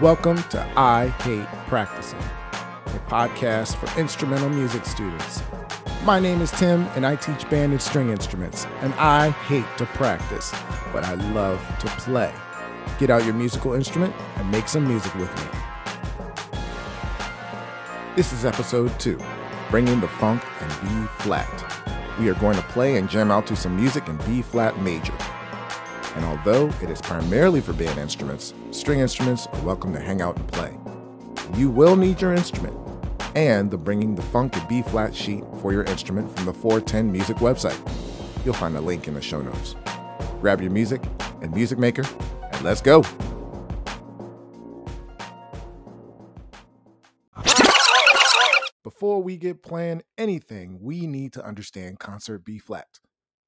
Welcome to I Hate Practicing, a podcast for instrumental music students. My name is Tim, and I teach band and string instruments, and I hate to practice, but I love to play. Get out your musical instrument and make some music with me. This is episode two, bringing the funk and B flat. We are going to play and jam out to some music in B flat major. And although it is primarily for band instruments, string instruments are welcome to hang out and play. You will need your instrument and the Bringing the Funk to B flat sheet for your instrument from the 410 Music website. You'll find a link in the show notes. Grab your music and music maker, and let's go. We get playing anything, we need to understand concert B flat.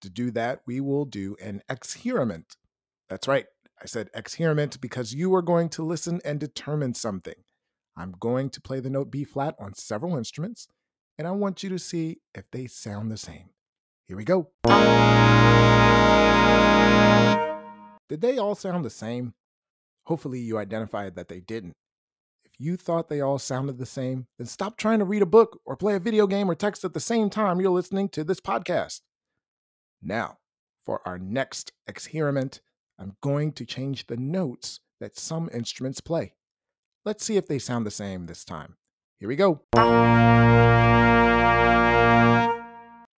To do that, we will do an experiment. That's right, I said experiment because you are going to listen and determine something. I'm going to play the note B flat on several instruments, and I want you to see if they sound the same. Here we go. Did they all sound the same? Hopefully, you identified that they didn't. You thought they all sounded the same, then stop trying to read a book or play a video game or text at the same time you're listening to this podcast. Now, for our next experiment, I'm going to change the notes that some instruments play. Let's see if they sound the same this time. Here we go.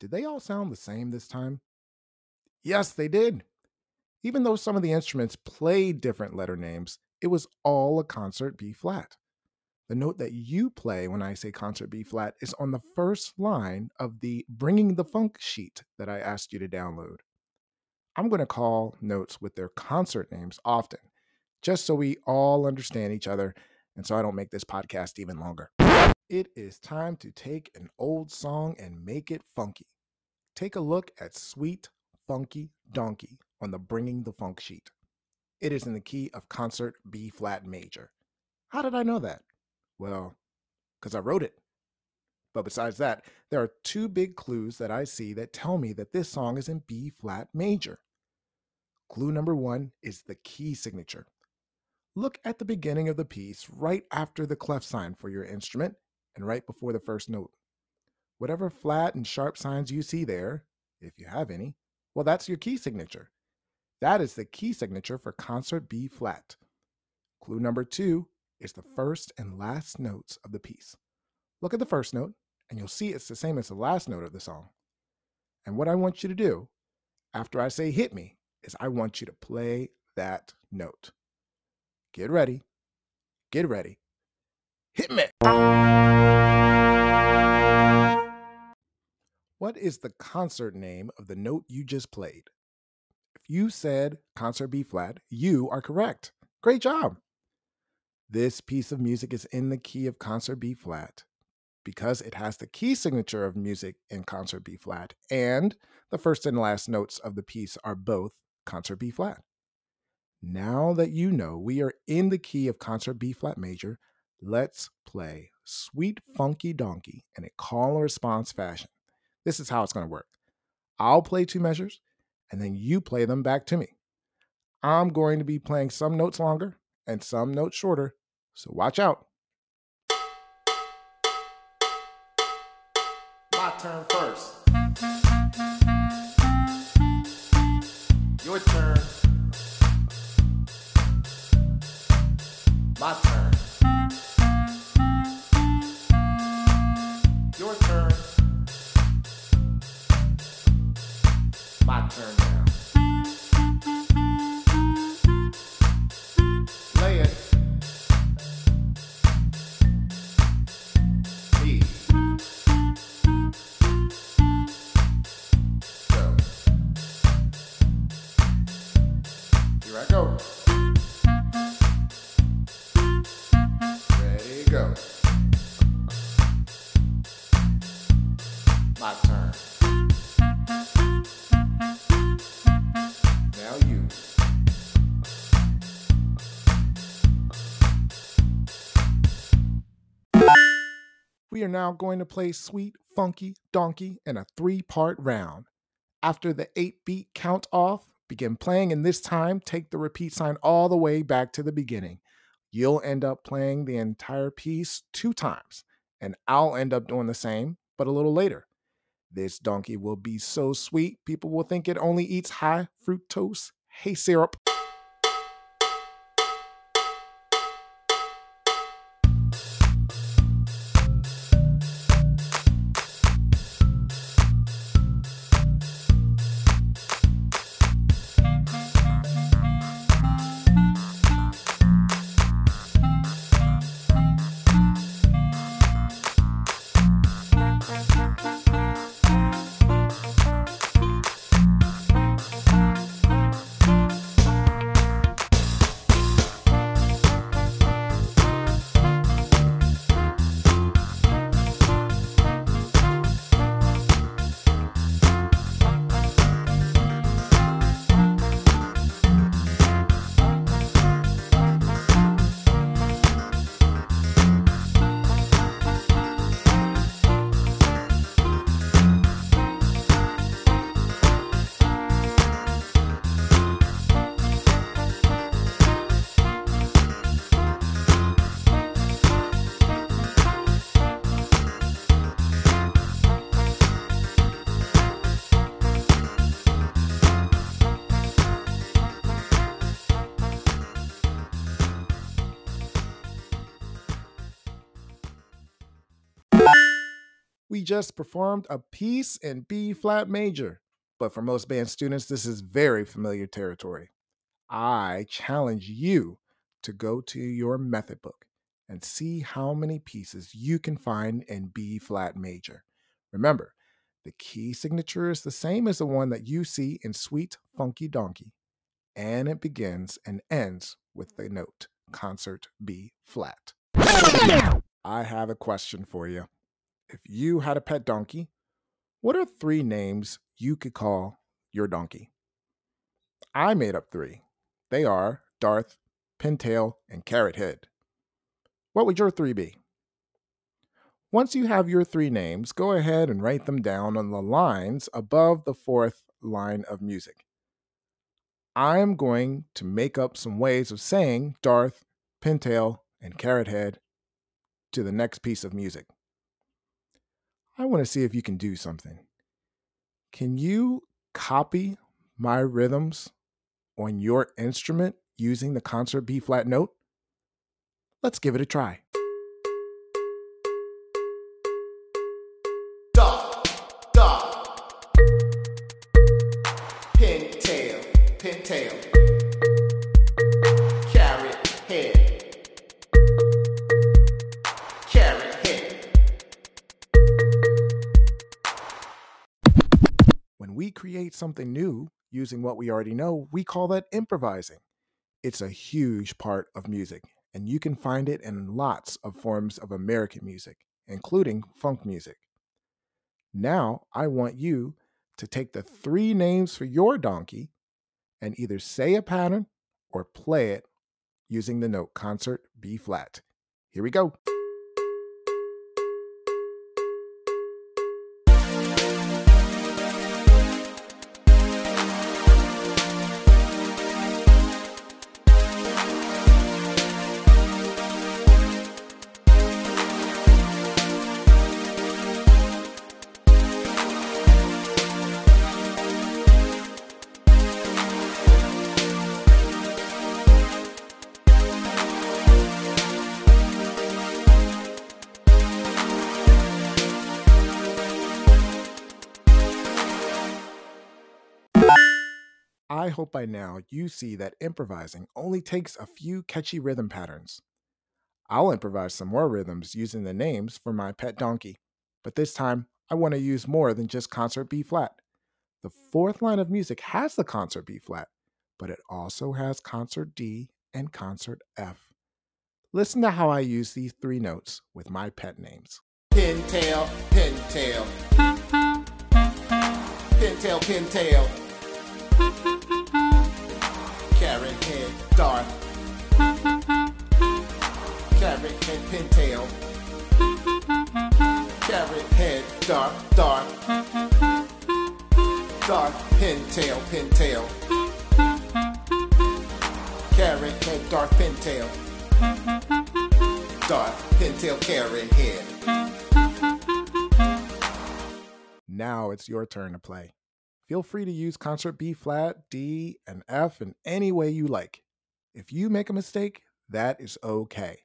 Did they all sound the same this time? Yes, they did. Even though some of the instruments played different letter names, it was all a concert B flat. The note that you play when I say concert B flat is on the first line of the Bringing the Funk sheet that I asked you to download. I'm going to call notes with their concert names often, just so we all understand each other and so I don't make this podcast even longer. It is time to take an old song and make it funky. Take a look at Sweet Funky Donkey on the Bringing the Funk sheet. It is in the key of concert B flat major. How did I know that? Well, because I wrote it. But besides that, there are two big clues that I see that tell me that this song is in B flat major. Clue number one is the key signature. Look at the beginning of the piece right after the clef sign for your instrument and right before the first note. Whatever flat and sharp signs you see there, if you have any, well, that's your key signature. That is the key signature for concert B flat. Clue number two is the first and last notes of the piece. Look at the first note, and you'll see it's the same as the last note of the song. And what I want you to do after I say hit me is I want you to play that note. Get ready. Get ready. Hit me. What is the concert name of the note you just played? If you said concert B flat, you are correct. Great job. This piece of music is in the key of concert B flat because it has the key signature of music in concert B flat, and the first and last notes of the piece are both concert B flat. Now that you know we are in the key of concert B flat major, let's play Sweet Funky Donkey in a call and response fashion. This is how it's going to work. I'll play two measures and then you play them back to me. I'm going to be playing some notes longer and some notes shorter, so watch out. My turn first. Your turn. My turn. We are now going to play Sweet Funky Donkey in a three part round. After the 8 beat count off, begin playing, and this time take the repeat sign all the way back to the beginning. You'll end up playing the entire piece two times, and I'll end up doing the same, but a little later. This donkey will be so sweet, people will think it only eats high fructose hay syrup. We just performed a piece in B flat major, but for most band students, this is very familiar territory. I challenge you to go to your method book and see how many pieces you can find in B flat major. Remember, the key signature is the same as the one that you see in Sweet Funky Donkey, and it begins and ends with the note concert B flat. I have a question for you if you had a pet donkey, what are three names you could call your donkey? I made up three. They are Darth, Pintail, and Carrot Head. What would your three be? Once you have your three names, go ahead and write them down on the lines above the fourth line of music. I am going to make up some ways of saying Darth, Pintail, and Carrot Head to the next piece of music. I want to see if you can do something. Can you copy my rhythms on your instrument using the concert B flat note? Let's give it a try. Pintail. Something new using what we already know, we call that improvising. It's a huge part of music, and you can find it in lots of forms of American music, including funk music. Now, I want you to take the three names for your donkey and either say a pattern or play it using the note concert B flat. Here we go. I hope by now you see that improvising only takes a few catchy rhythm patterns. I'll improvise some more rhythms using the names for my pet donkey, but this time I want to use more than just concert B flat. The fourth line of music has the concert B flat, but it also has concert D and concert F. Listen to how I use these three notes with my pet names. Pintail, pintail. Pintail, pintail. Head, Darth. Carrot head, pintail. Carrot head, Darth, Darth. Darth Pintail, Pintail. Carrot head, Darth Pintail. Darth Pintail, carrot head. Now it's your turn to play. Feel free to use concert B flat, D, and F in any way you like. If you make a mistake, that is okay.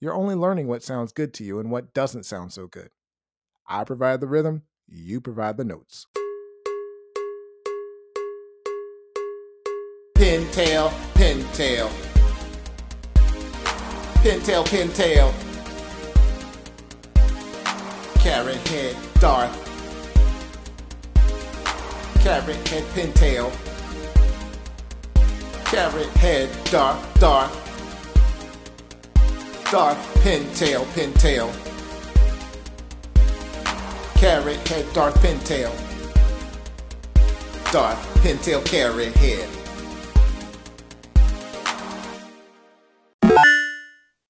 You're only learning what sounds good to you and what doesn't sound so good. I provide the rhythm, you provide the notes. Pintail, Pintail. Pintail, Pintail. Carrot head, Darth. Carrot head, Pintail. Carrot head, Darth, Darth. Darth Pintail, Pintail. Carrot head, Darth Pintail. Darth Pintail, carrot head.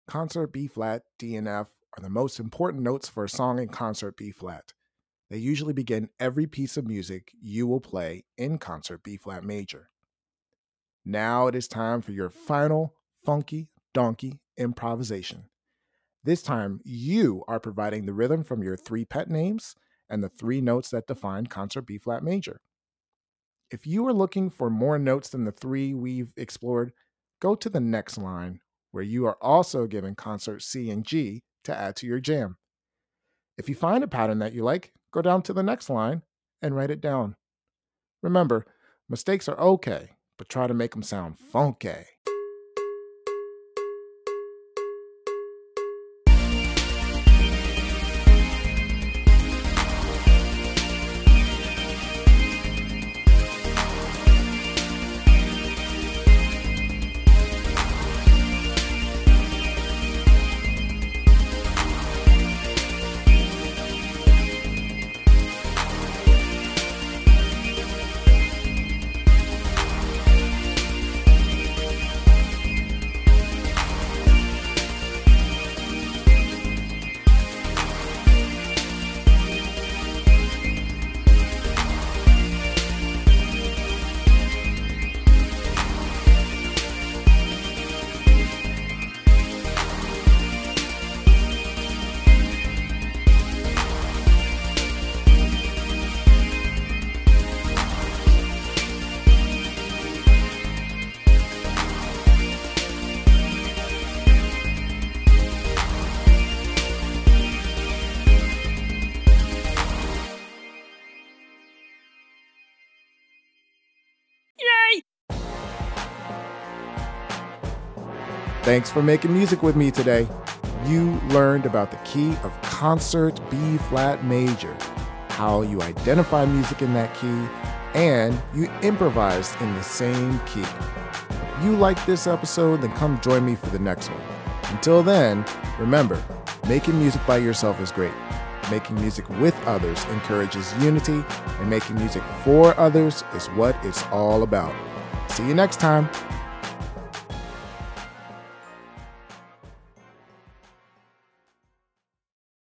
Concert B flat, D, and F are the most important notes for a song in concert B flat. They usually begin every piece of music you will play in concert B flat major. Now it is time for your final funky donkey improvisation. This time, you are providing the rhythm from your three pet names and the three notes that define concert B flat major. If you are looking for more notes than the three we've explored, go to the next line where you are also given concert C and G to add to your jam. If you find a pattern that you like, go down to the next line and write it down. Remember, mistakes are okay, but try to make them sound funky. Thanks for making music with me today. You learned about the key of concert B flat major, how you identify music in that key, and you improvised in the same key. If you like this episode, then come join me for the next one. Until then, remember, making music by yourself is great. Making music with others encourages unity, and making music for others is what it's all about. See you next time.